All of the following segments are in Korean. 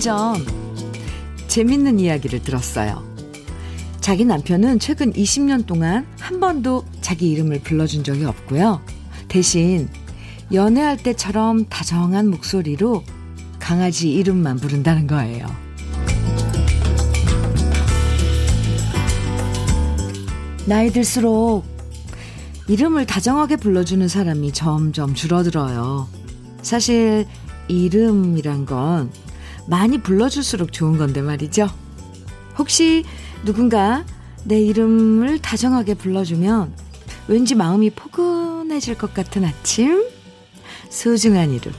며칠 전 재밌는 이야기를 들었어요. 자기 남편은 최근 20년 동안 한 번도 자기 이름을 불러준 적이 없고요. 대신 연애할 때처럼 다정한 목소리로 강아지 이름만 부른다는 거예요. 나이 들수록 이름을 다정하게 불러주는 사람이 점점 줄어들어요. 사실 이름이란 건 많이 불러줄수록 좋은 건데 말이죠. 혹시 누군가 내 이름을 다정하게 불러주면 왠지 마음이 포근해질 것 같은 아침? 소중한 이름,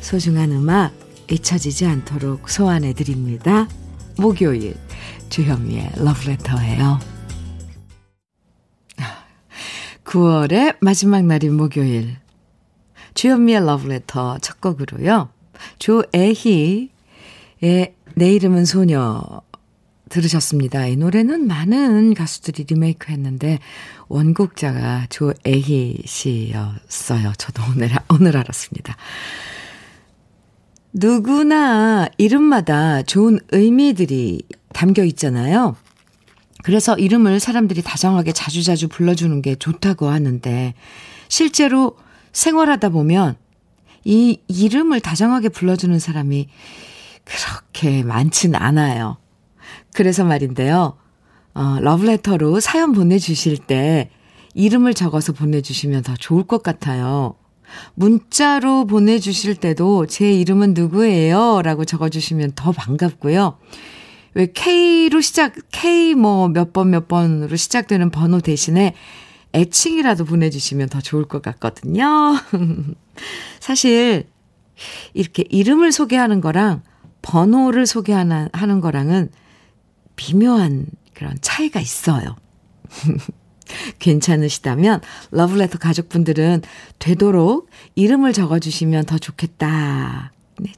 소중한 음악 잊혀지지 않도록 소환해 드립니다. 목요일 주현미의 러브레터예요. 9월의 마지막 날인 목요일 주현미의 러브레터 첫 곡으로요. 조애희 의내 이름은 소녀 들으셨습니다. 이 노래는 많은 가수들이 리메이크 했는데 원곡자가 조애희 씨였어요. 저도 오늘, 오늘 알았습니다. 누구나 이름마다 좋은 의미들이 담겨 있잖아요. 그래서 이름을 사람들이 다정하게 자주자주 불러주는 게 좋다고 하는데 실제로 생활하다 보면 이 이름을 다정하게 불러주는 사람이 그렇게 많진 않아요. 그래서 말인데요. 어, 러브레터로 사연 보내주실 때 이름을 적어서 보내주시면 더 좋을 것 같아요. 문자로 보내주실 때도 제 이름은 누구예요? 라고 적어주시면 더 반갑고요. 왜 K로 시작, K 뭐 몇 번 몇 번으로 시작되는 번호 대신에 애칭이라도 보내주시면 더 좋을 것 같거든요. 사실, 이렇게 이름을 소개하는 거랑 번호를 소개하는 하는 거랑은 미묘한 그런 차이가 있어요. 괜찮으시다면 러블레터 가족분들은 되도록 이름을 적어주시면 더 좋겠다. 네,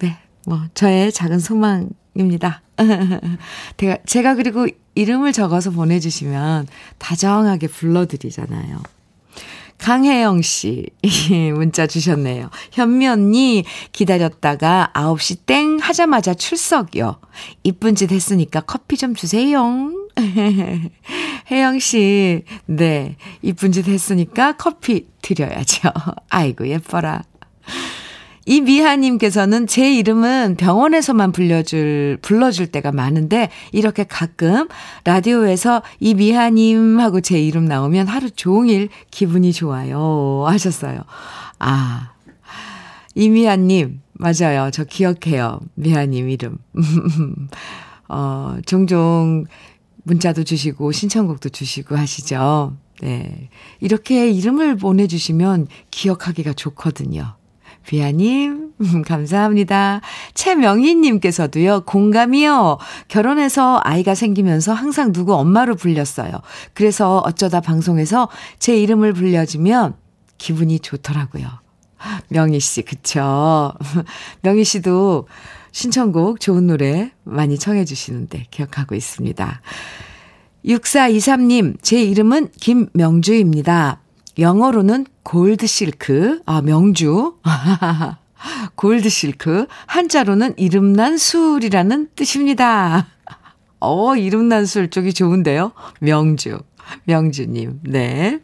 네, 뭐 저의 작은 소망입니다. 제가, 제가 그리고 이름을 적어서 보내주시면 다정하게 불러드리잖아요. 강혜영 씨 문자 주셨네요. 현미 언니 기다렸다가 9시 땡 하자마자 출석이요. 이쁜 짓 했으니까 커피 좀 주세요. 혜영 씨, 네. 이쁜 짓 했으니까 커피 드려야죠. 아이고 예뻐라. 이 미하님께서는 제 이름은 병원에서만 불려줄, 불러줄 때가 많은데, 이렇게 가끔 라디오에서 이 미하님 하고 제 이름 나오면 하루 종일 기분이 좋아요. 하셨어요. 아, 이미하님, 맞아요. 저 기억해요. 미하님 이름. 어, 종종 문자도 주시고, 신청곡도 주시고 하시죠. 네. 이렇게 이름을 보내주시면 기억하기가 좋거든요. 비아님, 감사합니다. 최명희님께서도요, 공감이요. 결혼해서 아이가 생기면서 항상 누구 엄마로 불렸어요. 그래서 어쩌다 방송에서 제 이름을 불려주면 기분이 좋더라고요. 명희 씨, 그쵸. 명희 씨도 신청곡 좋은 노래 많이 청해주시는데 기억하고 있습니다. 6423님, 제 이름은 김명주입니다. 영어로는 골드 실크, 아, 명주. 골드 실크. 한자로는 이름난 술이라는 뜻입니다. 어, 이름난 술 쪽이 좋은데요. 명주. 명주님. 네.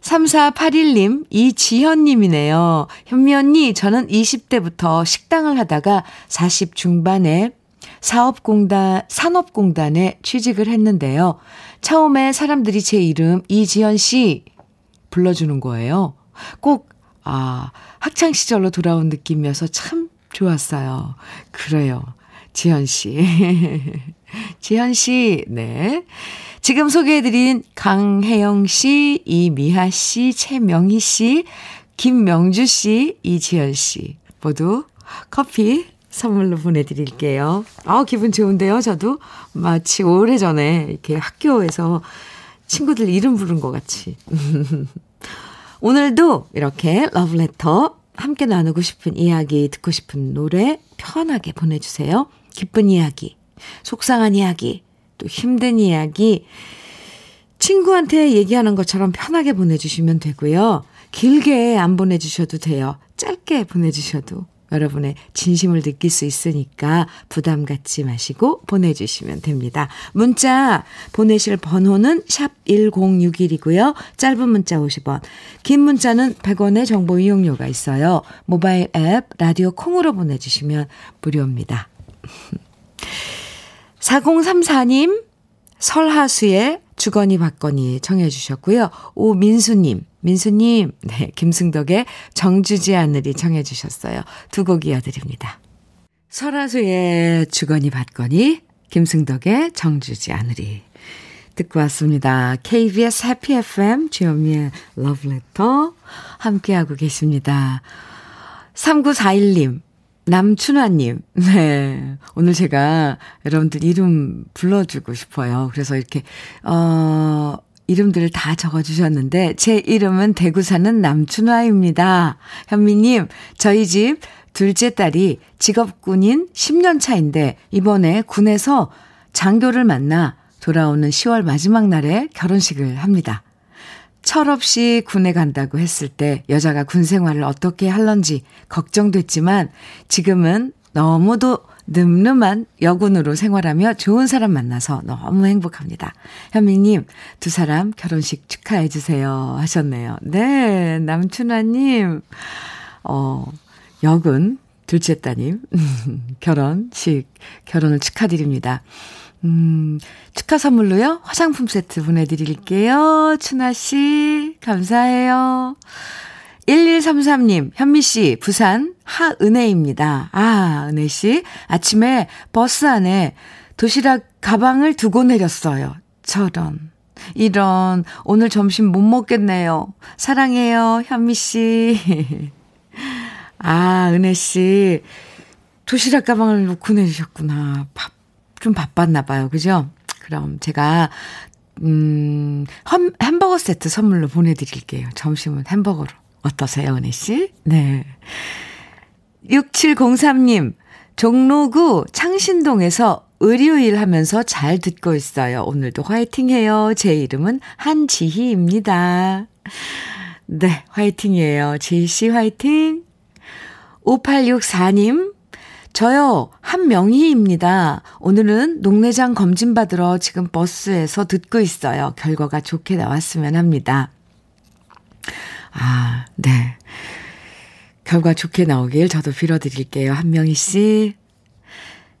3481님, 이지현님이네요. 현미 언니, 저는 20대부터 식당을 하다가 40 중반에 사업공단, 산업공단에 취직을 했는데요. 처음에 사람들이 제 이름 이지현 씨 불러주는 거예요. 꼭, 아, 학창시절로 돌아온 느낌이어서 참 좋았어요. 그래요. 지현 씨. 지현 씨, 네. 지금 소개해드린 강혜영 씨, 이미하 씨, 최명희 씨, 김명주 씨, 이지현 씨. 모두 커피 선물로 보내드릴게요. 아 기분 좋은데요, 저도? 마치 오래전에 이렇게 학교에서 친구들 이름 부른 것 같이. 오늘도 이렇게 러브레터 함께 나누고 싶은 이야기, 듣고 싶은 노래 편하게 보내주세요. 기쁜 이야기, 속상한 이야기, 또 힘든 이야기, 친구한테 얘기하는 것처럼 편하게 보내주시면 되고요. 길게 안 보내주셔도 돼요. 짧게 보내주셔도 여러분의 진심을 느낄 수 있으니까 부담 갖지 마시고 보내주시면 됩니다. 문자 보내실 번호는 샵 1061이고요. 짧은 문자 50원, 긴 문자는 100원의 정보 이용료가 있어요. 모바일 앱 라디오 콩으로 보내주시면 무료입니다. 4034님 설하수의 주거니 받거니 청해 주셨고요. 오민수님, 민수님, 네, 김승덕의 정주지 않으리 청해 주셨어요. 두 곡 이어드립니다. 설하수의 주거니 받거니, 김승덕의 정주지 않으리. 듣고 왔습니다. KBS 해피 FM 주현미의 러브레터 함께하고 계십니다. 3941님, 남춘화님, 네. 오늘 제가 여러분들 이름 불러주고 싶어요. 그래서 이렇게, 어, 이름들을 다 적어주셨는데, 제 이름은 대구 사는 남춘화입니다. 현미님, 저희 집 둘째 딸이 직업군인 10년 차인데, 이번에 군에서 장교를 만나 돌아오는 10월 마지막 날에 결혼식을 합니다. 철없이 군에 간다고 했을 때 여자가 군 생활을 어떻게 할런지 걱정됐지만 지금은 너무도 늠름한 여군으로 생활하며 좋은 사람 만나서 너무 행복합니다. 현미님, 두 사람 결혼식 축하해주세요. 하셨네요. 네, 남춘아님, 어, 여군, 둘째 따님, 결혼식, 결혼을 축하드립니다. 음, 축하 선물로요? 화장품 세트 보내드릴게요. 춘아씨, 감사해요. 1133님, 현미씨, 부산 하은혜입니다. 아, 은혜씨, 아침에 버스 안에 도시락 가방을 두고 내렸어요. 저런. 이런, 오늘 점심 못 먹겠네요. 사랑해요, 현미씨. 아, 은혜 씨, 도시락 가방을 놓고 내리셨구나. 밥, 좀 바빴나 봐요. 그죠? 그럼 제가, 음, 햄, 햄버거 세트 선물로 보내드릴게요. 점심은 햄버거로. 어떠세요, 은혜 씨? 네. 6703님, 종로구 창신동에서 의료일 하면서 잘 듣고 있어요. 오늘도 화이팅 해요. 제 이름은 한지희입니다. 네, 화이팅이에요. 지희 씨 화이팅. 5864님, 저요, 한명희입니다. 오늘은 녹내장 검진 받으러 지금 버스에서 듣고 있어요. 결과가 좋게 나왔으면 합니다. 아, 네. 결과 좋게 나오길 저도 빌어드릴게요. 한명희 씨.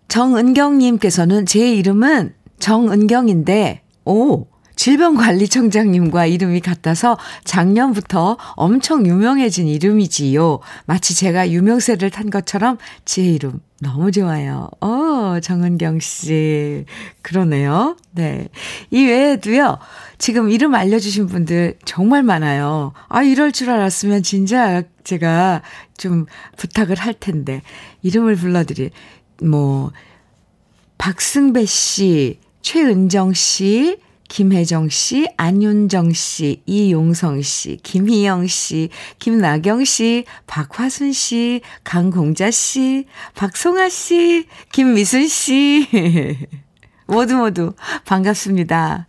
정은경님께서는 제 이름은 정은경인데, 오, 질병관리청장님과 이름이 같아서 작년부터 엄청 유명해진 이름이지요. 마치 제가 유명세를 탄 것처럼 제 이름 너무 좋아요. 어, 정은경 씨. 그러네요. 네. 이 외에도요, 지금 이름 알려주신 분들 정말 많아요. 아, 이럴 줄 알았으면 진짜 제가 좀 부탁을 할 텐데, 이름을 불러드릴, 뭐, 박승배 씨, 최은정 씨, 김혜정 씨, 안윤정 씨, 이용성 씨, 김희영 씨, 김나경 씨, 박화순 씨, 강공자 씨, 박송아 씨, 김미순 씨. 모두 모두 반갑습니다.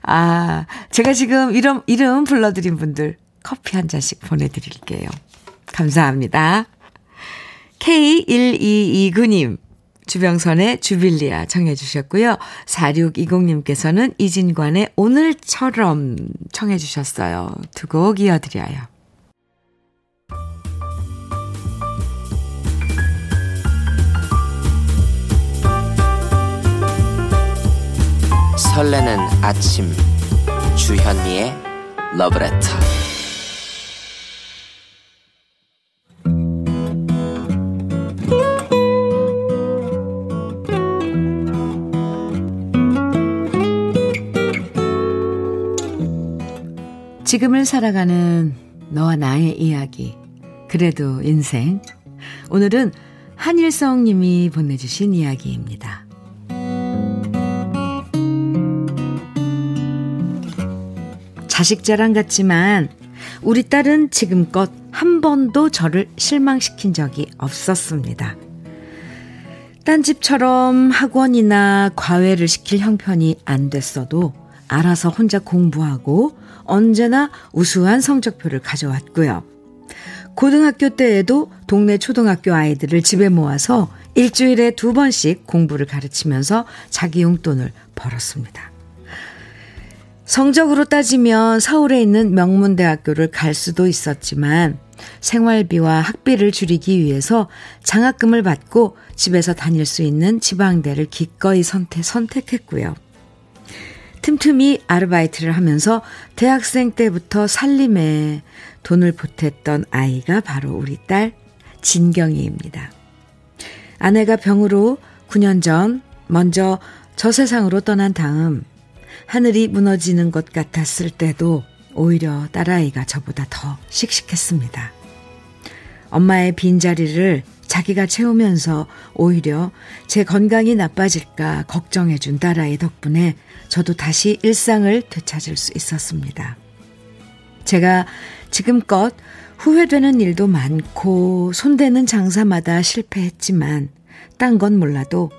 아, 제가 지금 이름, 이름 불러드린 분들 커피 한 잔씩 보내드릴게요. 감사합니다. K1229님, 주병선의 주빌리아 청해 주셨고요. 4620님께서는 이진관의 오늘처럼 청해 주셨어요. 두 곡 이어드려요. 설레는 아침 주현미의 러브레터 지금을 살아가는 너와 나의 이야기. 그래도 인생. 오늘은 한일성 님이 보내주신 이야기입니다. 자식 자랑 같지만 우리 딸은 지금껏 한 번도 저를 실망시킨 적이 없었습니다. 딴 집처럼 학원이나 과외를 시킬 형편이 안 됐어도 알아서 혼자 공부하고 언제나 우수한 성적표를 가져왔고요. 고등학교 때에도 동네 초등학교 아이들을 집에 모아서 일주일에 두 번씩 공부를 가르치면서 자기 용돈을 벌었습니다. 성적으로 따지면 서울에 있는 명문대학교를 갈 수도 있었지만 생활비와 학비를 줄이기 위해서 장학금을 받고 집에서 다닐 수 있는 지방대를 기꺼이 선택, 선택했고요. 틈틈이 아르바이트를 하면서 대학생 때부터 살림에 돈을 보탰던 아이가 바로 우리 딸 진경이입니다. 아내가 병으로 9년 전 먼저 저 세상으로 떠난 다음 하늘이 무너지는 것 같았을 때도 오히려 딸아이가 저보다 더 씩씩했습니다. 엄마의 빈자리를 자기가 채우면서 오히려 제 건강이 나빠질까 걱정해준 딸아이 덕분에 저도 다시 일상을 되찾을 수 있었습니다. 제가 지금껏 후회되는 일도 많고 손대는 장사마다 실패했지만 딴 건 몰라도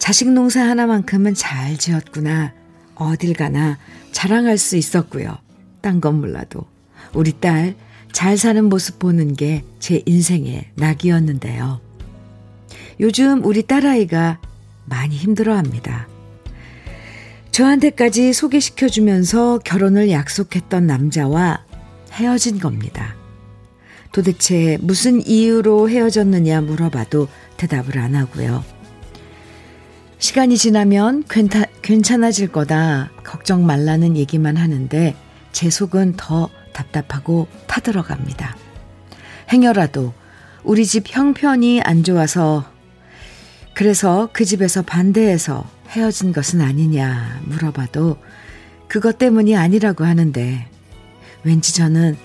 자식 농사 하나만큼은 잘 지었구나. 어딜 가나 자랑할 수 있었고요. 딴 건 몰라도 우리 딸 잘 사는 모습 보는 게 제 인생의 낙이었는데요. 요즘 우리 딸아이가 많이 힘들어 합니다. 저한테까지 소개시켜주면서 결혼을 약속했던 남자와 헤어진 겁니다. 도대체 무슨 이유로 헤어졌느냐 물어봐도 대답을 안 하고요. 시간이 지나면 괜타, 괜찮아질 거다. 걱정 말라는 얘기만 하는데 제 속은 더 답답하고 타들어갑니다. 행여라도 우리 집 형편이 안 좋아서 그래서 그 집에서 반대해서 헤어진 것은 아니냐 물어봐도 그것 때문이 아니라고 하는데 왠지 저는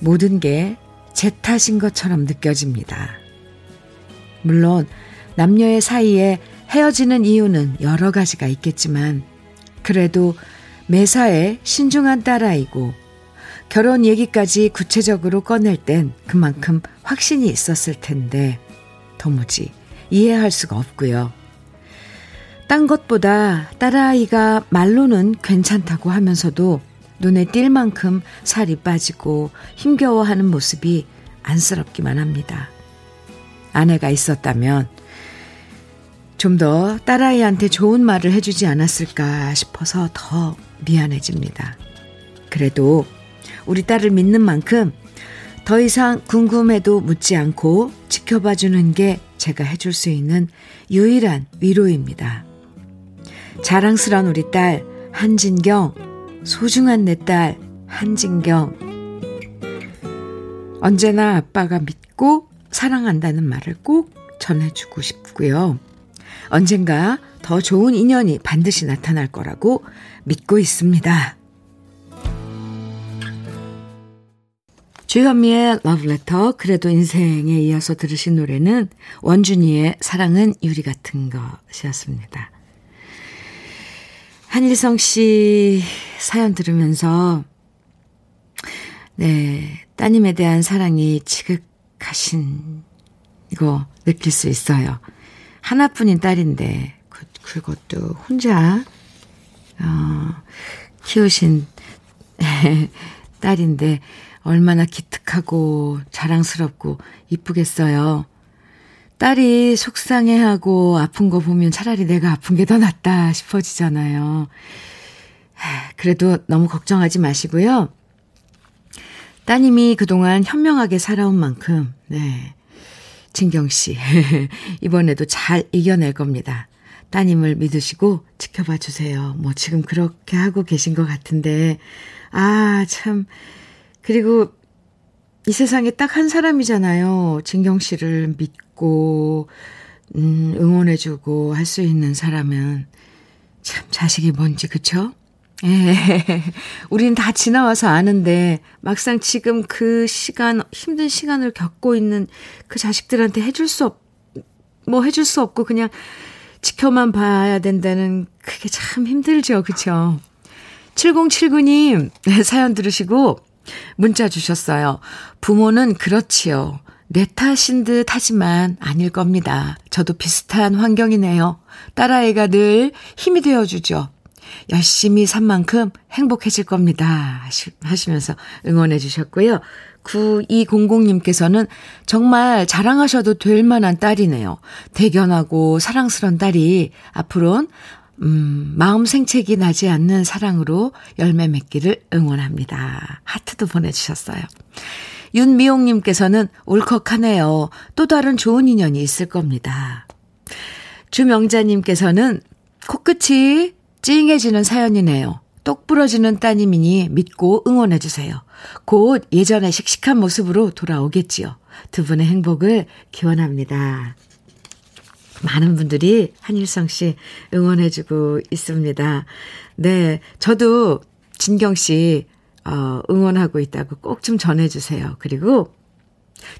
모든 게 제 탓인 것처럼 느껴집니다. 물론 남녀의 사이에 헤어지는 이유는 여러 가지가 있겠지만 그래도 매사에 신중한 딸아이고 결혼 얘기까지 구체적으로 꺼낼 땐 그만큼 확신이 있었을 텐데 도무지 이해할 수가 없고요. 딴 것보다 딸아이가 말로는 괜찮다고 하면서도 눈에 띌 만큼 살이 빠지고 힘겨워하는 모습이 안쓰럽기만 합니다. 아내가 있었다면 좀 더 딸아이한테 좋은 말을 해주지 않았을까 싶어서 더 미안해집니다. 그래도 우리 딸을 믿는 만큼 더 이상 궁금해도 묻지 않고 지켜봐 주는 게 제가 해줄 수 있는 유일한 위로입니다. 자랑스러운 우리 딸 한진경, 소중한 내 딸 한진경. 언제나 아빠가 믿고 사랑한다는 말을 꼭 전해주고 싶고요. 언젠가 더 좋은 인연이 반드시 나타날 거라고 믿고 있습니다. 주현미의 러브레터 그래도 인생에 이어서 들으신 노래는 원준이의 사랑은 유리 같은 것이었습니다. 한일성 씨 사연 들으면서 네 따님에 대한 사랑이 지극하신 이거 느낄 수 있어요. 하나뿐인 딸인데 그, 그것도 혼자 어, 키우신 딸인데 얼마나 기특하고 자랑스럽고 이쁘겠어요. 딸이 속상해하고 아픈 거 보면 차라리 내가 아픈 게 더 낫다 싶어지잖아요. 그래도 너무 걱정하지 마시고요. 따님이 그동안 현명하게 살아온 만큼, 네. 진경 씨, 이번에도 잘 이겨낼 겁니다. 따님을 믿으시고 지켜봐 주세요. 뭐 지금 그렇게 하고 계신 것 같은데, 아, 참, 그리고 이 세상에 딱 한 사람이잖아요. 진경 씨를 믿고, 음, 응원해주고 할 수 있는 사람은 참 자식이 뭔지, 그쵸? 예. 우린 다 지나와서 아는데, 막상 지금 그 시간, 힘든 시간을 겪고 있는 그 자식들한테 해줄 수 없, 뭐 해줄 수 없고 그냥 지켜만 봐야 된다는 그게 참 힘들죠. 그쵸? 7079님, 사연 들으시고, 문자 주셨어요. 부모는 그렇지요. 내 탓인 듯 하지만 아닐 겁니다. 저도 비슷한 환경이네요. 딸아이가 늘 힘이 되어주죠. 열심히 산 만큼 행복해질 겁니다. 하시면서 응원해 주셨고요. 9200님께서는 정말 자랑하셔도 될 만한 딸이네요. 대견하고 사랑스런 딸이 앞으론 음, 마음 생채기 나지 않는 사랑으로 열매 맺기를 응원합니다. 하트도 보내주셨어요. 윤미용님께서는 울컥하네요. 또 다른 좋은 인연이 있을 겁니다. 주명자님께서는 코끝이 찡해지는 사연이네요. 똑 부러지는 따님이니 믿고 응원해주세요. 곧 예전의 씩씩한 모습으로 돌아오겠지요. 두 분의 행복을 기원합니다. 많은 분들이 한일성 씨 응원해주고 있습니다. 네, 저도 진경 씨, 어, 응원하고 있다고 꼭 좀 전해주세요. 그리고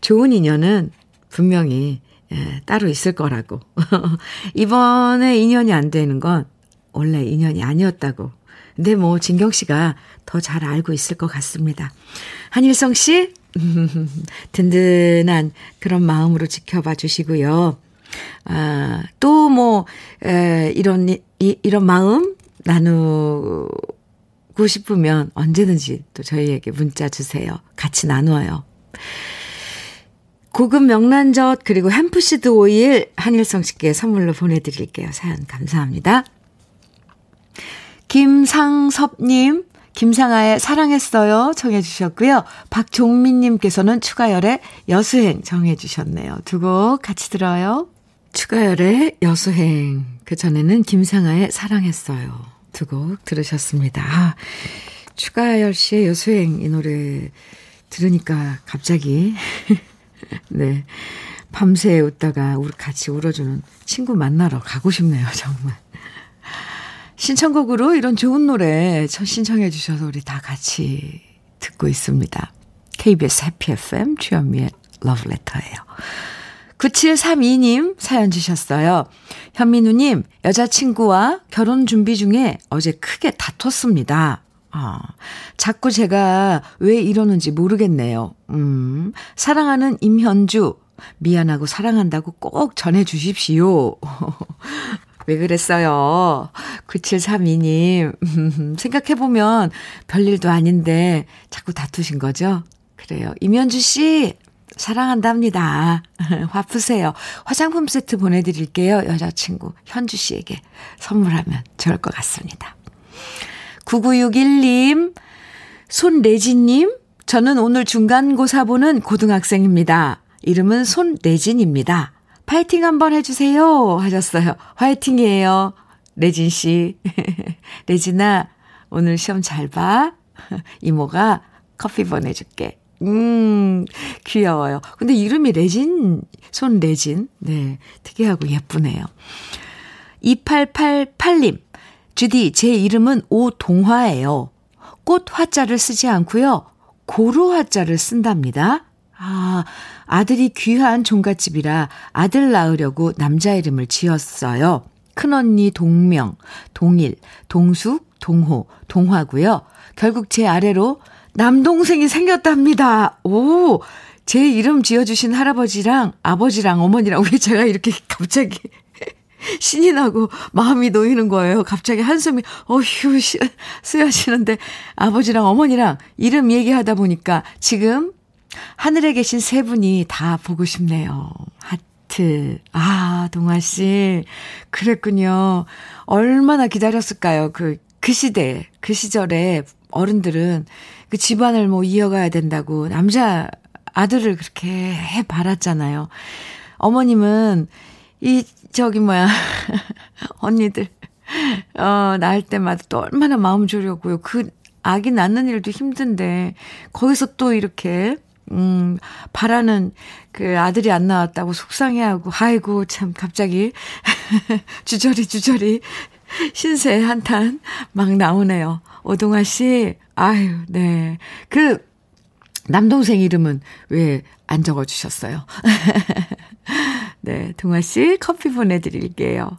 좋은 인연은 분명히 예, 따로 있을 거라고. 이번에 인연이 안 되는 건 원래 인연이 아니었다고. 근데 뭐 진경 씨가 더 잘 알고 있을 것 같습니다. 한일성 씨, 든든한 그런 마음으로 지켜봐 주시고요. 아, 또 뭐, 에, 이런, 이, 이런 마음 나누고 싶으면 언제든지 또 저희에게 문자 주세요. 같이 나누어요. 고급 명란젓 그리고 햄프시드 오일 한일성 씨께 선물로 보내드릴게요. 사연 감사합니다. 김상섭님, 김상아의 사랑했어요 정해 주셨고요. 박종민님께서는 추가열의 여수행 정해 주셨네요. 두 곡 같이 들어요. 추가열의 여수행, 그 전에는 김상아의 사랑했어요. 두 곡 들으셨습니다. 아, 추가열 씨의 여수행 이 노래 들으니까 갑자기 네 밤새 웃다가 우리 같이 울어주는 친구 만나러 가고 싶네요 정말. 신청곡으로 이런 좋은 노래 신청해 주셔서 우리 다 같이 듣고 있습니다. KBS 해피 FM 주현미의 러브레터예요. 9732님 사연 주셨어요. 현민우님, 여자친구와 결혼 준비 중에 어제 크게 다퉜습니다. 아, 자꾸 제가 왜 이러는지 모르겠네요. 음, 사랑하는 임현주, 미안하고 사랑한다고 꼭 전해 주십시오. 왜 그랬어요? 9732님, 생각해보면 별일도 아닌데 자꾸 다투신 거죠? 그래요. 임현주 씨, 사랑한답니다. 화 푸세요. 화장품 세트 보내드릴게요. 여자친구 현주 씨에게 선물하면 좋을 것 같습니다. 9961님, 손래진님, 저는 오늘 중간고사 보는 고등학생입니다. 이름은 손래진입니다. 파이팅 한번 해주세요. 하셨어요. 화이팅이에요. 레진 씨. 레진아, 오늘 시험 잘 봐. 이모가 커피 보내줄게. 음, 귀여워요. 근데 이름이 레진, 손 레진. 네, 특이하고 예쁘네요. 2888님, 주디, 제 이름은 오동화예요. 꽃 화자를 쓰지 않고요. 고루 화자를 쓴답니다. 아, 아들이 귀한 종갓집이라 아들 낳으려고 남자 이름을 지었어요. 큰언니 동명, 동일, 동숙, 동호, 동화고요. 결국 제 아래로 남동생이 생겼답니다. 오, 제 이름 지어주신 할아버지랑 아버지랑 어머니랑 왜 제가 이렇게 갑자기 신이 나고 마음이 놓이는 거예요. 갑자기 한숨이 어휴 쓰여지는데 아버지랑 어머니랑 이름 얘기하다 보니까 지금 하늘에 계신 세 분이 다 보고 싶네요. 하트. 아, 동아 씨. 그랬군요. 얼마나 기다렸을까요? 그, 그 시대, 그 시절에 어른들은 그 집안을 뭐 이어가야 된다고 남자 아들을 그렇게 해 바랐잖아요. 어머님은 이 저기 뭐야 언니들 어 낳을 때마다 또 얼마나 마음 졸였고요. 그 아기 낳는 일도 힘든데 거기서 또 이렇게 음 바라는 그 아들이 안 나왔다고 속상해하고 아이고 참 갑자기 주저리 주저리 신세 한탄 막 나오네요. 오동아 씨, 아유, 네. 그, 남동생 이름은 왜 안 적어주셨어요? 네, 동아 씨 커피 보내드릴게요.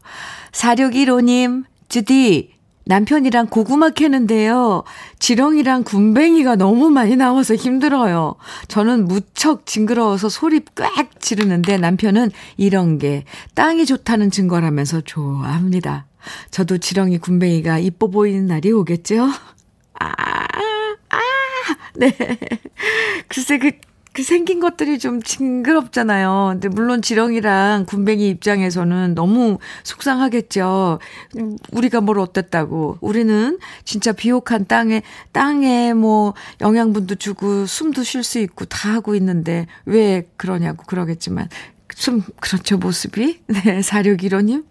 4615님, 주디, 남편이랑 고구마 캐는데요. 지렁이랑 군뱅이가 너무 많이 나와서 힘들어요. 저는 무척 징그러워서 소리 꽥 지르는데 남편은 이런 게 땅이 좋다는 증거라면서 좋아합니다. 저도 지렁이 군뱅이가 이뻐 보이는 날이 오겠죠? 아, 아, 네. 글쎄, 그, 그 생긴 것들이 좀 징그럽잖아요. 근데 물론 지렁이랑 군뱅이 입장에서는 너무 속상하겠죠. 우리가 뭘 어땠다고. 우리는 진짜 비옥한 땅에, 땅에 뭐 영양분도 주고 숨도 쉴 수 있고 다 하고 있는데 왜 그러냐고 그러겠지만. 좀 그렇죠, 모습이. 네, 4615님.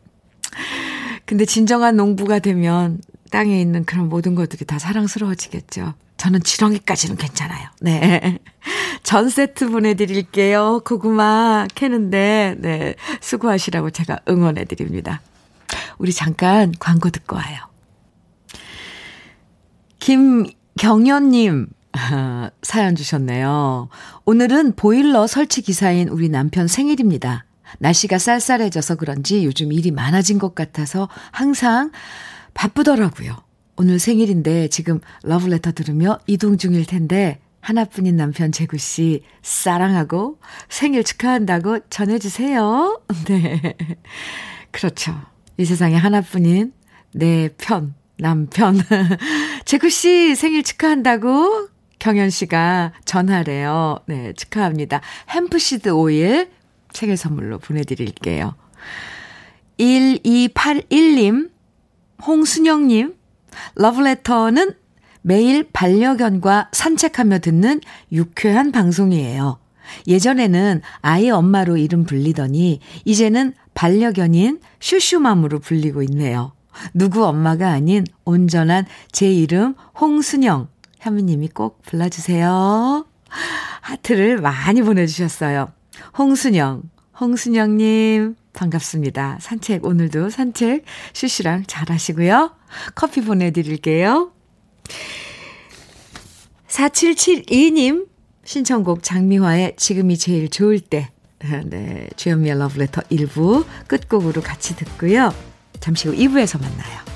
근데 진정한 농부가 되면 땅에 있는 그런 모든 것들이 다 사랑스러워지겠죠. 저는 지렁이까지는 괜찮아요. 네. 전 세트 보내드릴게요. 고구마 캐는데, 네. 수고하시라고 제가 응원해드립니다. 우리 잠깐 광고 듣고 와요. 김경현님, 사연 주셨네요. 오늘은 보일러 설치 기사인 우리 남편 생일입니다. 날씨가 쌀쌀해져서 그런지 요즘 일이 많아진 것 같아서 항상 바쁘더라고요. 오늘 생일인데 지금 러브레터 들으며 이동 중일 텐데 하나뿐인 남편 재구 씨 사랑하고 생일 축하한다고 전해주세요. 네. 그렇죠. 이 세상에 하나뿐인 내 편, 남편. 재구 씨 생일 축하한다고 경현 씨가 전화래요. 네, 축하합니다. 햄프시드 오일 생일 선물로 보내드릴게요. 1281님, 홍순영님, 러브레터는 매일 반려견과 산책하며 듣는 유쾌한 방송이에요. 예전에는 아이 엄마로 이름 불리더니 이제는 반려견인 슈슈맘으로 불리고 있네요. 누구 엄마가 아닌 온전한 제 이름 홍순영. 현미님이 꼭 불러주세요. 하트를 많이 보내주셨어요. 홍순영, 홍순영님, 반갑습니다. 산책, 오늘도 산책 슈슈랑 잘 하시고요. 커피 보내드릴게요. 4772님 신청곡 장미화의 지금이 제일 좋을 때 네, 주현미의 러브레터 1부 끝곡으로 같이 듣고요. 잠시 후 2부에서 만나요.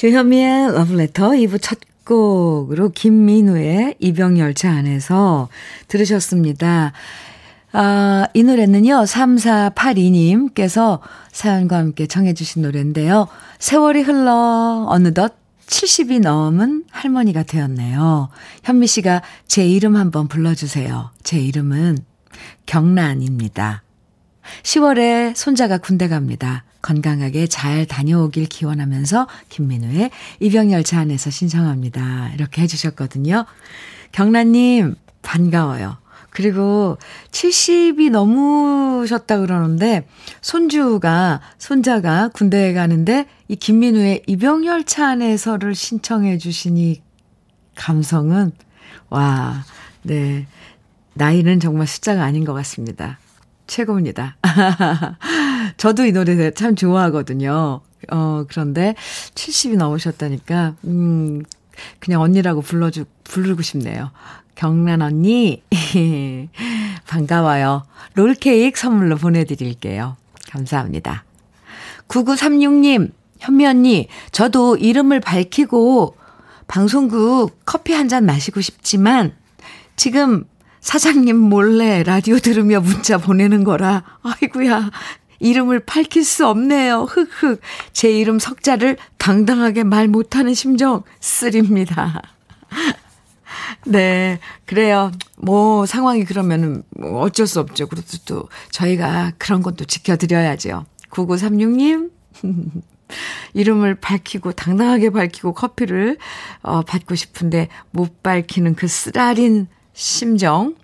주현미의 Letter 2부 첫 곡으로 김민우의 이병열차 안에서 들으셨습니다. 아, 이 노래는요, 3482님께서 사연과 함께 청해주신 노래인데요. 세월이 흘러 어느덧 70이 넘은 할머니가 되었네요. 현미 씨가 제 이름 한번 불러주세요. 제 이름은 경란입니다. 10월에 손자가 군대 갑니다. 건강하게 잘 다녀오길 기원하면서 김민우의 이병열차 안에서 신청합니다. 이렇게 해주셨거든요. 경란님, 반가워요. 그리고 70이 넘으셨다 그러는데 손주가 손자가 군대에 가는데 이 김민우의 이병열차 안에서를 신청해 주시니 감성은 와, 네. 나이는 정말 숫자가 아닌 것 같습니다. 최고입니다. 저도 이 노래 참 좋아하거든요. 어, 그런데 70이 넘으셨다니까, 음, 그냥 언니라고 불러주, 부르고 싶네요. 경란 언니, 반가워요. 롤케이크 선물로 보내드릴게요. 감사합니다. 9936님, 현미 언니, 저도 이름을 밝히고 방송국 커피 한 잔 마시고 싶지만 지금 사장님 몰래 라디오 들으며 문자 보내는 거라, 아이구야, 이름을 밝힐 수 없네요. 흑흑. 제 이름 석자를 당당하게 말 못하는 심정 쓰립니다. 네, 그래요. 뭐 상황이 그러면은 뭐 어쩔 수 없죠. 그래도 또 저희가 그런 것도 지켜드려야죠. 9936님. 이름을 밝히고 당당하게 밝히고 커피를 어, 받고 싶은데 못 밝히는 그 쓰라린 심정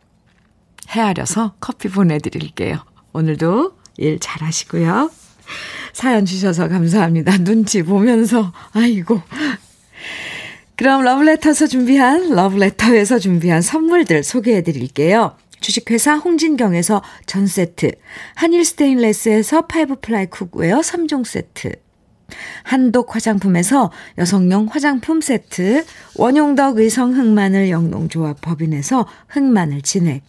헤아려서 커피 보내드릴게요. 오늘도 일 잘하시고요. 사연 주셔서 감사합니다. 눈치 보면서, 아이고. 그럼 러브레터에서 준비한, 러브레터에서 준비한 선물들 소개해 드릴게요. 주식회사 홍진경에서 전 세트, 한일 스테인레스에서 five ply cookware 3종 세트, 한독 화장품에서 여성용 화장품 세트, 원용덕 의성 흑마늘 영농조합 법인에서 흑마늘 진액,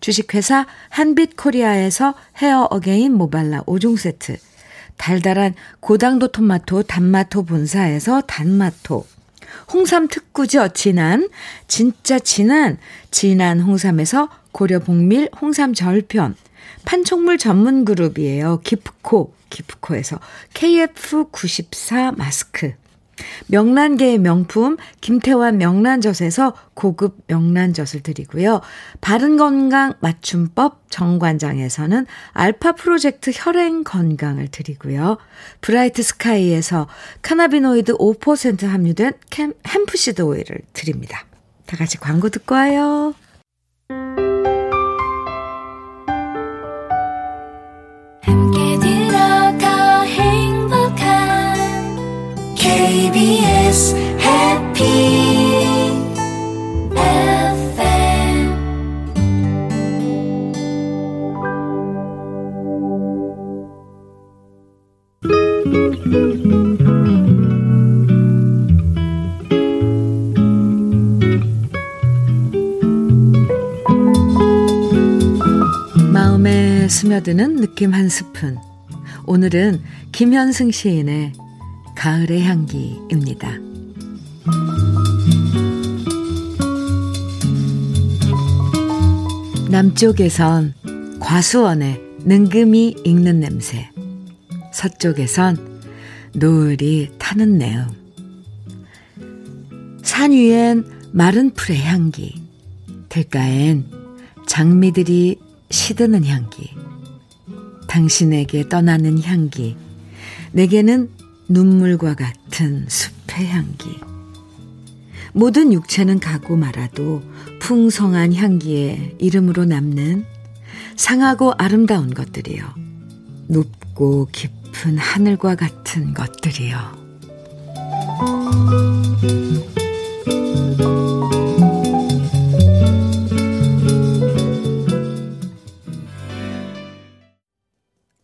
주식회사 한빛 코리아에서 헤어 어게인 모발라 5종 세트, 달달한 고당도 토마토 단마토 본사에서 단마토, 홍삼 특구죠 진안, 진짜 진한, 진안 홍삼에서 고려 봉밀 홍삼 절편, 판촉물 전문 그룹이에요. 기프코, 기프코에서 KF94 마스크. 명란계의 명품 김태환 명란젓에서 고급 명란젓을 드리고요. 바른건강 맞춤법 정관장에서는 알파 프로젝트 혈행 건강을 드리고요. 브라이트 스카이에서 cannabinoid 5% 함유된 캠, hemp seed 오일을 드립니다. 다 같이 광고 듣고 와요. 스며드는 느낌 한 스푼. 오늘은 김현승 시인의 가을의 향기입니다. 남쪽에선 과수원의 능금이 익는 냄새. 서쪽에선 노을이 타는 내음. 산 위엔 마른 풀의 향기. 들가엔 장미들이 시드는 향기. 당신에게 떠나는 향기. 내게는 눈물과 같은 숲의 향기. 모든 육체는 가고 말아도 풍성한 향기에 이름으로 남는 상하고 아름다운 것들이요. 높고 깊은 하늘과 같은 것들이요.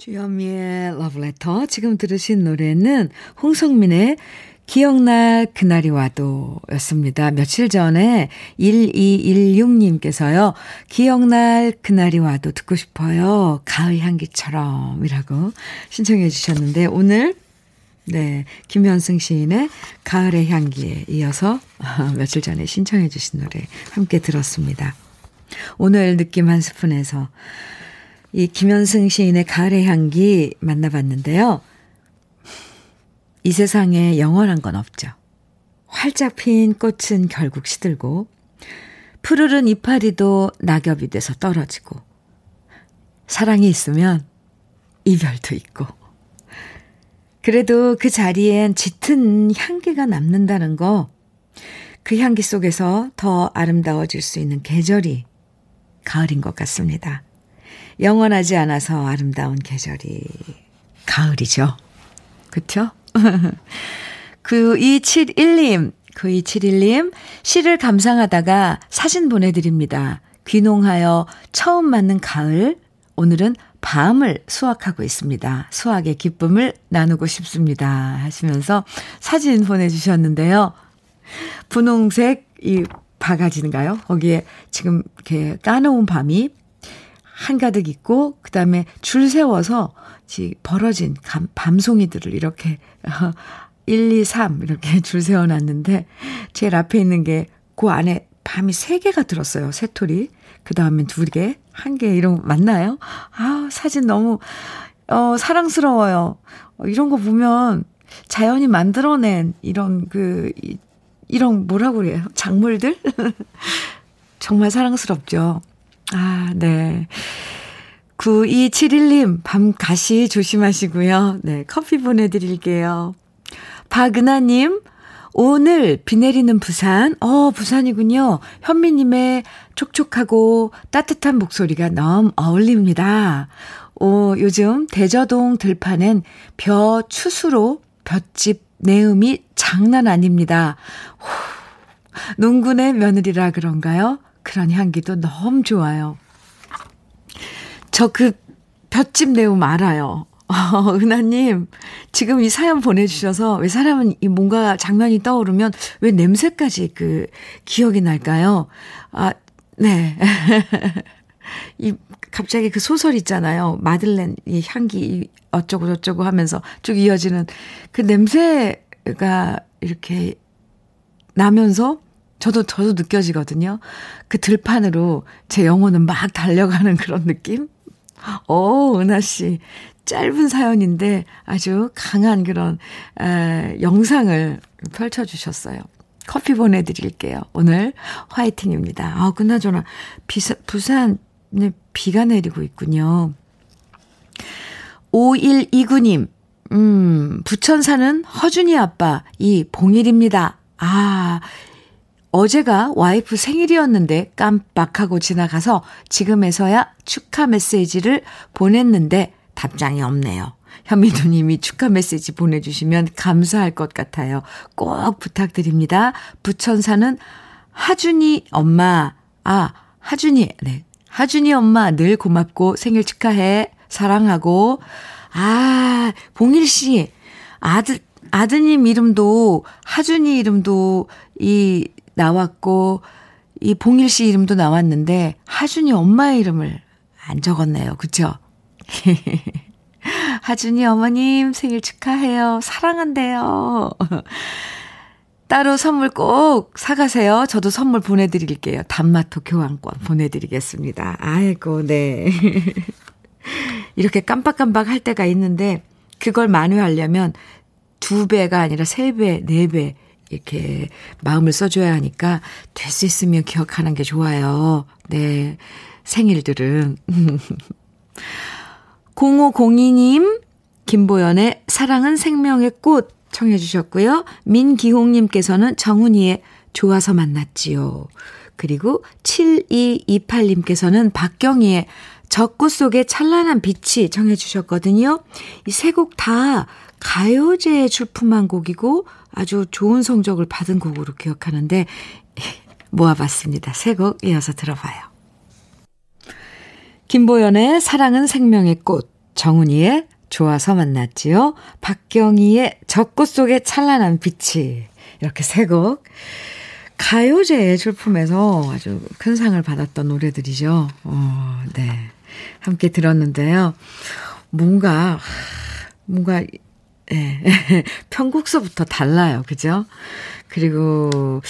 주현미의 러브레터. 지금 들으신 노래는 홍성민의 기억날 그날이 와도 였습니다. 며칠 전에 1216님께서요. 기억날 그날이 와도 듣고 싶어요. 가을 향기처럼 이라고 신청해 주셨는데 오늘 네, 김현승 시인의 가을의 향기에 이어서 며칠 전에 신청해 주신 노래 함께 들었습니다. 오늘 느낌 한 스푼에서 이 김현승 시인의 가을의 향기 만나봤는데요. 이 세상에 영원한 건 없죠. 활짝 핀 꽃은 결국 시들고, 푸르른 이파리도 낙엽이 돼서 떨어지고, 사랑이 있으면 이별도 있고, 그래도 그 자리엔 짙은 향기가 남는다는 거, 그 향기 속에서 더 아름다워질 수 있는 계절이 가을인 것 같습니다. 영원하지 않아서 아름다운 계절이 가을이죠. 그쵸? 9271님, 9271님, 시를 감상하다가 사진 보내드립니다. 귀농하여 처음 맞는 가을, 오늘은 밤을 수확하고 있습니다. 수확의 기쁨을 나누고 싶습니다. 하시면서 사진 보내주셨는데요. 분홍색 이 바가지인가요? 거기에 지금 이렇게 까놓은 밤이 한가득 있고, 그 다음에 줄 세워서 벌어진 감, 밤송이들을 이렇게 1, 2, 3 이렇게 줄 세워 놨는데 제일 앞에 있는 게 그 안에 밤이 3개가 들었어요. 새토리. 그 다음에 2개, 1개 이런 거 맞나요? 아, 사진 너무 어, 사랑스러워요. 어, 이런 거 보면 자연이 만들어낸 이런 그 이, 이런 뭐라고 그래요? 작물들? 정말 사랑스럽죠. 아, 네. 9271님, 밤 가시 조심하시고요. 네, 커피 보내드릴게요. 박은하님, 오늘 비 내리는 부산, 어, 부산이군요. 현미님의 촉촉하고 따뜻한 목소리가 너무 어울립니다. 어, 요즘 대저동 들판엔 벼 추수로 볏집 내음이 장난 아닙니다. 후, 농군의 며느리라 그런가요? 그런 향기도 너무 좋아요. 저 그 볏집 내음 알아요. 어, 은하님, 지금 이 사연 보내주셔서 왜 사람은 이 뭔가 장난이 떠오르면 왜 냄새까지 그 기억이 날까요? 아, 네. 이 갑자기 그 소설 있잖아요. 마들렌 이 향기 어쩌고 저쩌고 하면서 쭉 이어지는 그 냄새가 이렇게 나면서 저도 저도 느껴지거든요. 그 들판으로 제 영혼은 막 달려가는 그런 느낌? 오, 은하 씨. 짧은 사연인데 아주 강한 그런 에, 영상을 펼쳐 주셨어요. 커피 보내 드릴게요. 오늘 화이팅입니다. 아, 그나저나, 비사, 부산에 비가 내리고 있군요. 5129님, 음, 부천 사는 허준이 아빠, 이 봉일입니다. 아, 어제가 와이프 생일이었는데 깜빡하고 지나가서 지금에서야 축하 메시지를 보냈는데 답장이 없네요. 현미 누님이 축하 메시지 보내주시면 감사할 것 같아요. 꼭 부탁드립니다. 부천 사는 하준이 엄마, 아, 하준이, 네. 하준이 엄마 늘 고맙고 생일 축하해. 사랑하고. 아, 봉일 씨, 아들, 아드님 이름도, 하준이 이름도 이, 나왔고, 이 봉일 씨 이름도 나왔는데, 하준이 엄마의 이름을 안 적었네요. 그쵸? 하준이 어머님 생일 축하해요. 사랑한대요. 따로 선물 꼭 사가세요. 저도 선물 보내드릴게요. 단마토 교환권 보내드리겠습니다. 아이고, 네. 이렇게 깜빡깜빡 할 때가 있는데, 그걸 만회하려면 두 배가 아니라 세 배, 네 배, 이렇게 마음을 써줘야 하니까, 될 수 있으면 기억하는 게 좋아요. 네. 생일들은. 0502님, 김보연의 사랑은 생명의 꽃 청해 주셨고요. 민기홍님께서는 정훈이의 좋아서 만났지요. 그리고 7228님께서는 박경희의 적구 속에 찬란한 빛이 청해 주셨거든요. 이 세 곡 다 가요제에 출품한 곡이고 아주 좋은 성적을 받은 곡으로 기억하는데 모아봤습니다. 세 곡 이어서 들어봐요. 김보연의 사랑은 생명의 꽃, 정훈이의 좋아서 만났지요. 박경희의 적꽃 속의 찬란한 빛이 이렇게 세 곡. 가요제에 출품해서 아주 큰 상을 받았던 노래들이죠. 어, 네. 함께 들었는데요. 뭔가, 뭔가, 예. 편곡서부터 달라요. 그죠? 그리고,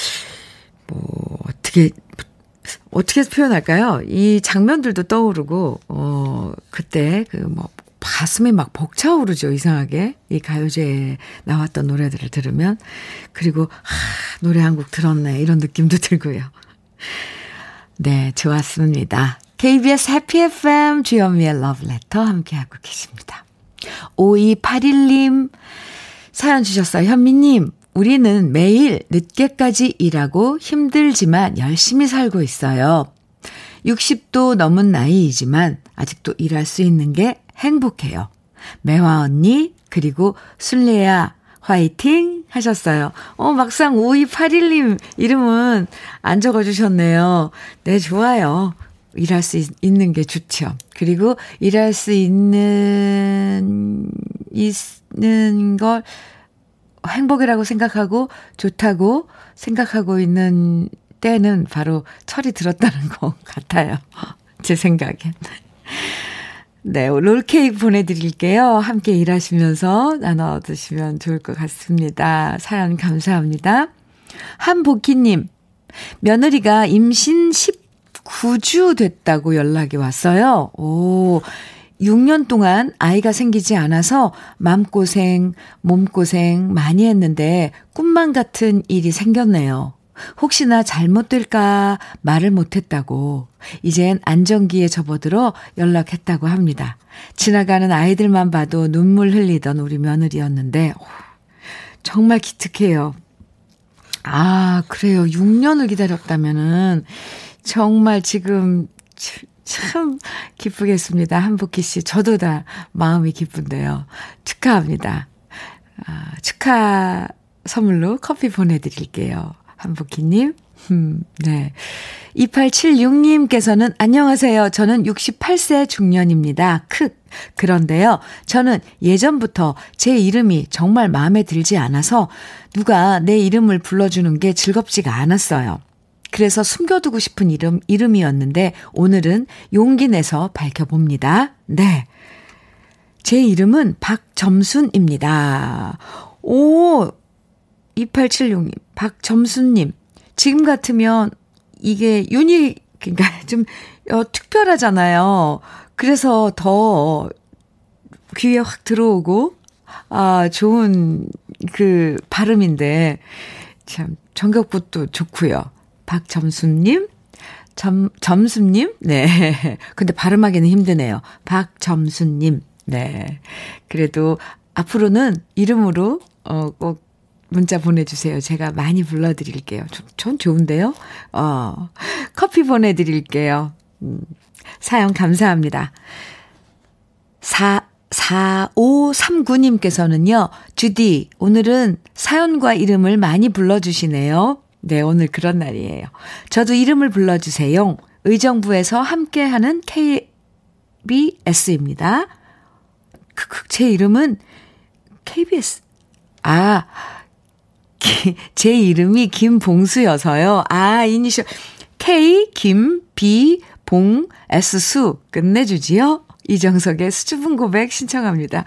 뭐, 어떻게, 어떻게 표현할까요? 이 장면들도 떠오르고, 어, 그때 그 뭐, 가슴이 막 벅차오르죠, 이상하게. 이 가요제에 나왔던 노래들을 들으면. 그리고, 하, 노래 한 곡 들었네. 이런 느낌도 들고요. 네, 좋았습니다. KBS 해피 FM 주현미의 러브레터 함께하고 계십니다. 5281님 사연 주셨어요. 현미님, 우리는 매일 늦게까지 일하고 힘들지만 열심히 살고 있어요. 60도 넘은 나이이지만 아직도 일할 수 있는 게 행복해요. 매화 언니, 그리고 순례야, 화이팅! 하셨어요. 어, 막상 5281님 이름은 안 적어주셨네요. 네, 좋아요. 일할 수 있, 있는 게 좋죠. 그리고 일할 수 있는, 있는 걸 행복이라고 생각하고 좋다고 생각하고 있는 때는 바로 철이 들었다는 것 같아요. 제 생각엔. 네, 롤케이크 보내드릴게요. 함께 일하시면서 나눠 드시면 좋을 것 같습니다. 사연 감사합니다. 한복희님, 며느리가 임신 19주 됐다고 연락이 왔어요. 오, 6년 동안 아이가 생기지 않아서 마음고생, 몸고생 많이 했는데 꿈만 같은 일이 생겼네요. 혹시나 잘못될까 말을 못했다고 이젠 안정기에 접어들어 연락했다고 합니다. 지나가는 아이들만 봐도 눈물 흘리던 우리 며느리였는데 정말 기특해요. 아, 그래요. 6년을 기다렸다면은 정말 지금 참 기쁘겠습니다. 한복희 씨. 저도 다 마음이 기쁜데요. 축하합니다. 아, 축하 선물로 커피 보내드릴게요. 한복희님. 음, 네. 2876님께서는 안녕하세요. 저는 68세 중년입니다. 크. 그런데요. 저는 예전부터 제 이름이 정말 마음에 들지 않아서 누가 내 이름을 불러주는 게 즐겁지가 않았어요. 그래서 숨겨두고 싶은 이름, 이름이었는데 오늘은 용기 내서 밝혀봅니다. 네. 제 이름은 박점순입니다. 오, 2876님, 박점순님. 지금 같으면 이게 유니, 그러니까 좀 어, 특별하잖아요. 그래서 더 귀에 확 들어오고, 아, 좋은 그 발음인데, 참, 정겹굿도 좋고요. 박점순님, 점, 점수님? 네. 근데 발음하기는 힘드네요. 박점수님. 네. 그래도 앞으로는 이름으로, 어, 꼭 문자 보내주세요. 제가 많이 불러드릴게요. 전, 전 좋은데요? 어, 커피 보내드릴게요. 음, 사연 감사합니다. 4, 4539님께서는요, 주디, 오늘은 사연과 이름을 많이 불러주시네요. 네, 오늘 그런 날이에요. 저도 이름을 불러주세요. 의정부에서 함께하는 KBS입니다. 그, 그, 제 이름은 KBS. 아, 제 이름이 김봉수여서요. 아, 이니셜 K, 김, B, 봉, S, 수. 끝내주지요? 이정석의 수줍은 고백 신청합니다.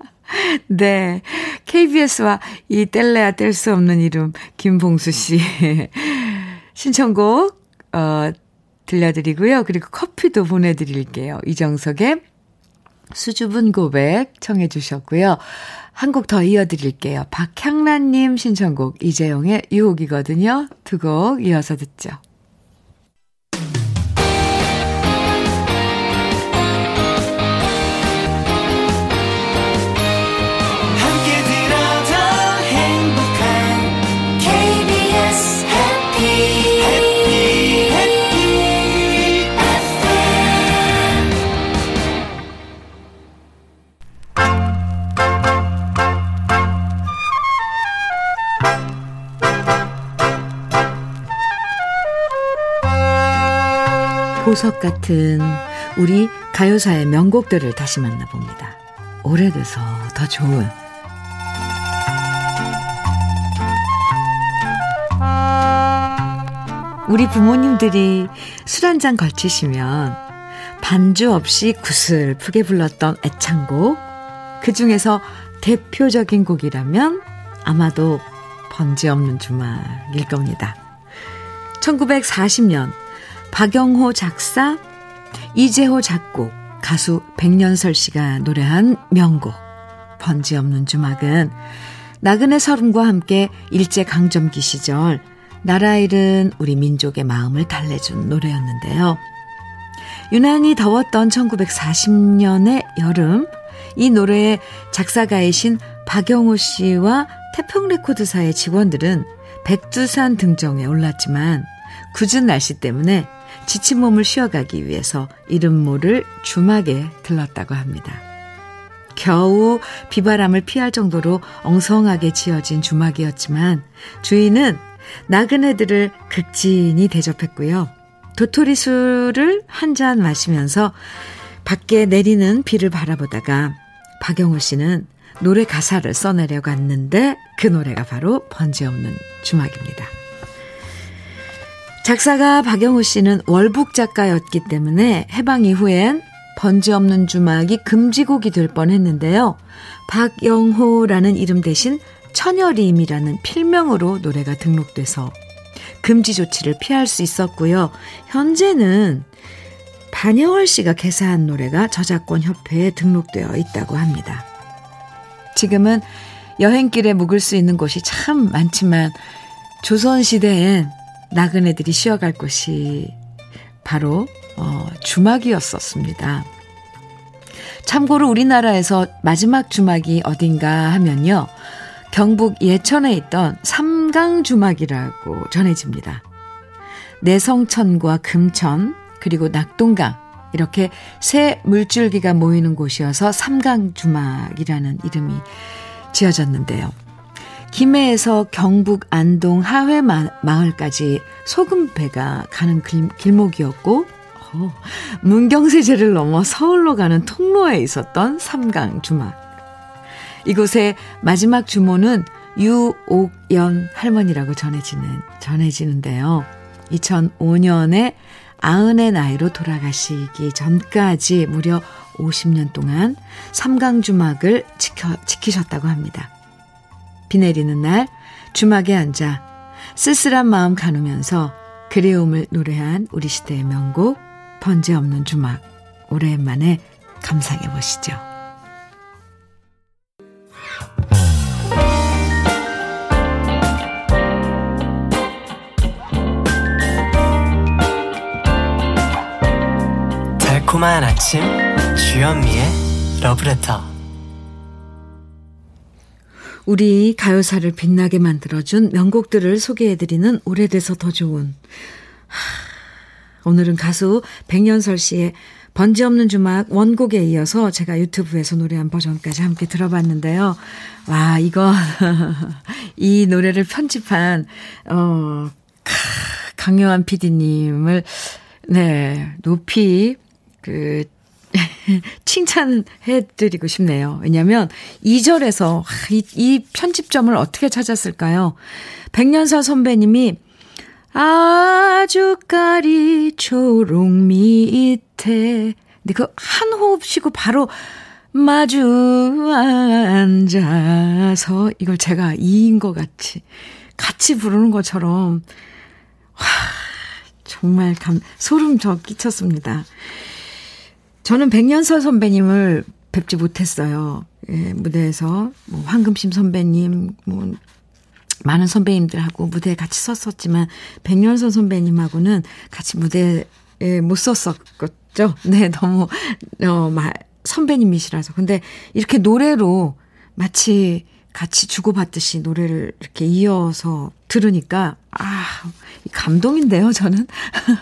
네. KBS와 이 뗄래야 뗄 수 없는 이름, 김봉수 씨. 신청곡, 어, 들려드리고요. 그리고 커피도 보내드릴게요. 이정석의 수줍은 고백 청해 주셨고요. 한 곡 더 이어드릴게요. 박향란님 신청곡 이재용의 유혹이거든요. 두 곡 이어서 듣죠. 보석 같은 우리 가요사의 명곡들을 다시 만나봅니다. 오래돼서 더 좋은 우리 부모님들이 술 한 잔 걸치시면 반주 없이 구슬프게 불렀던 애창곡 그 중에서 대표적인 곡이라면 아마도 번지 없는 주말일 겁니다. 1940년 박영호 작사, 이재호 작곡, 가수 백년설 씨가 노래한 명곡 번지 없는 주막은 나그네 서름과 함께 일제 강점기 시절 나라 잃은 우리 민족의 마음을 달래준 노래였는데요. 유난히 더웠던 1940년의 여름, 이 노래의 작사가이신 박영호 씨와 태평 레코드사의 직원들은 백두산 등정에 올랐지만 굳은 날씨 때문에 지친 몸을 쉬어가기 위해서 이름 모를 주막에 들렀다고 합니다. 겨우 비바람을 피할 정도로 엉성하게 지어진 주막이었지만 주인은 나그네들을 극진히 대접했고요. 도토리 술을 한 잔 마시면서 밖에 내리는 비를 바라보다가 박영호 씨는 노래 가사를 써내려 갔는데 그 노래가 바로 번지 없는 주막입니다. 작사가 박영호 씨는 월북 작가였기 때문에 해방 이후엔 번지 없는 주막이 금지곡이 될 뻔했는데요. 박영호라는 이름 대신 천여림이라는 필명으로 노래가 등록돼서 금지 조치를 피할 수 있었고요. 현재는 반여월 씨가 개사한 노래가 저작권 협회에 등록되어 있다고 합니다. 지금은 여행길에 묵을 수 있는 곳이 참 많지만 조선시대엔 나그네들이 쉬어갈 곳이 바로 어, 주막이었었습니다. 참고로 우리나라에서 마지막 주막이 어딘가 하면요. 경북 예천에 있던 삼강주막이라고 전해집니다. 내성천과 금천, 그리고 낙동강 이렇게 새 물줄기가 모이는 곳이어서 삼강주막이라는 이름이 지어졌는데요. 김해에서 경북 안동 하회 마을까지 소금 배가 가는 길, 목이었고 어, 문경세제를 넘어 서울로 가는 통로에 있었던 삼강 주막. 이곳의 마지막 주모는 유옥연 할머니라고 전해지는, 전해지는데요. 2005년에 아흔의 나이로 돌아가시기 전까지 무려 50년 동안 삼강주막을 지켜, 지키셨다고 합니다. 비 내리는 날 주막에 앉아 쓸쓸한 마음 가누면서 그리움을 노래한 우리 시대의 명곡 번제 없는 주막 오랜만에 감상해 보시죠. 달콤한 아침 주현미의 러브레터 우리 가요사를 빛나게 만들어준 명곡들을 소개해드리는 오래돼서 더 좋은 하, 오늘은 가수 백년설 씨의 번지 없는 주막 원곡에 이어서 제가 유튜브에서 노래한 버전까지 함께 들어봤는데요. 와, 이거, 이 노래를 편집한, 어, 강요한 PD님을, 네, 높이 그 칭찬해드리고 싶네요. 왜냐면 2절에서 이, 이 편집점을 어떻게 찾았을까요? 백년사 선배님이 아주까리 초록 밑에 근데 그 한 호흡 쉬고 바로 마주 앉아서 이걸 제가 이인 것 같이 같이 부르는 것처럼 와 정말 감 소름 저 끼쳤습니다. 저는 백년설 선배님을 뵙지 못했어요. 예, 무대에서 뭐 황금심 선배님, 뭐 많은 선배님들하고 무대에 같이 섰었지만 백년설 선배님하고는 같이 무대에 못 섰었죠. 네, 너무 어, 마, 선배님이시라서. 근데 이렇게 노래로 마치 같이 주고받듯이 노래를 이렇게 이어서 들으니까 아, 감동인데요, 저는.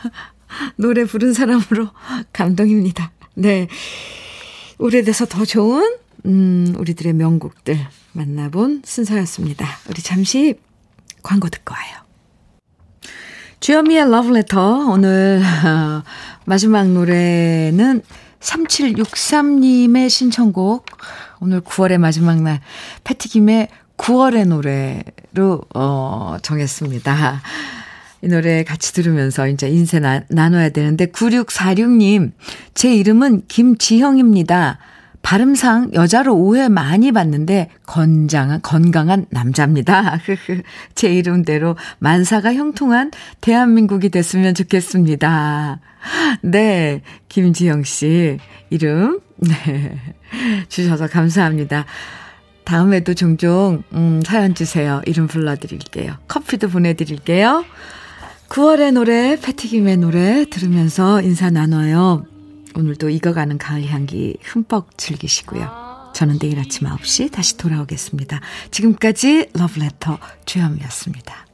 노래 부른 사람으로 감동입니다. 네. 오래돼서 더 좋은, 음, 우리들의 명곡들 만나본 순서였습니다. 우리 잠시 광고 듣고 와요. 주현미의 러브레터. 오늘, 어, 마지막 노래는 3763님의 신청곡. 오늘 9월의 마지막 날. 패티김의 9월의 노래로, 어, 정했습니다. 이 노래 같이 들으면서 이제 인쇄 나, 나눠야 되는데 9646님 제 이름은 김지형입니다. 발음상 여자로 오해 많이 받는데 건장한 건강한 남자입니다. 제 이름대로 만사가 형통한 대한민국이 됐으면 좋겠습니다. 네, 김지영 씨 이름 네. 주셔서 감사합니다. 다음에도 종종 음, 사연 주세요. 이름 불러드릴게요. 커피도 보내드릴게요. 9월의 노래, 패티김의 노래 들으면서 인사 나눠요. 오늘도 익어가는 가을 향기 흠뻑 즐기시고요. 저는 내일 아침 9시 다시 돌아오겠습니다. 지금까지 러브레터 주현미였습니다.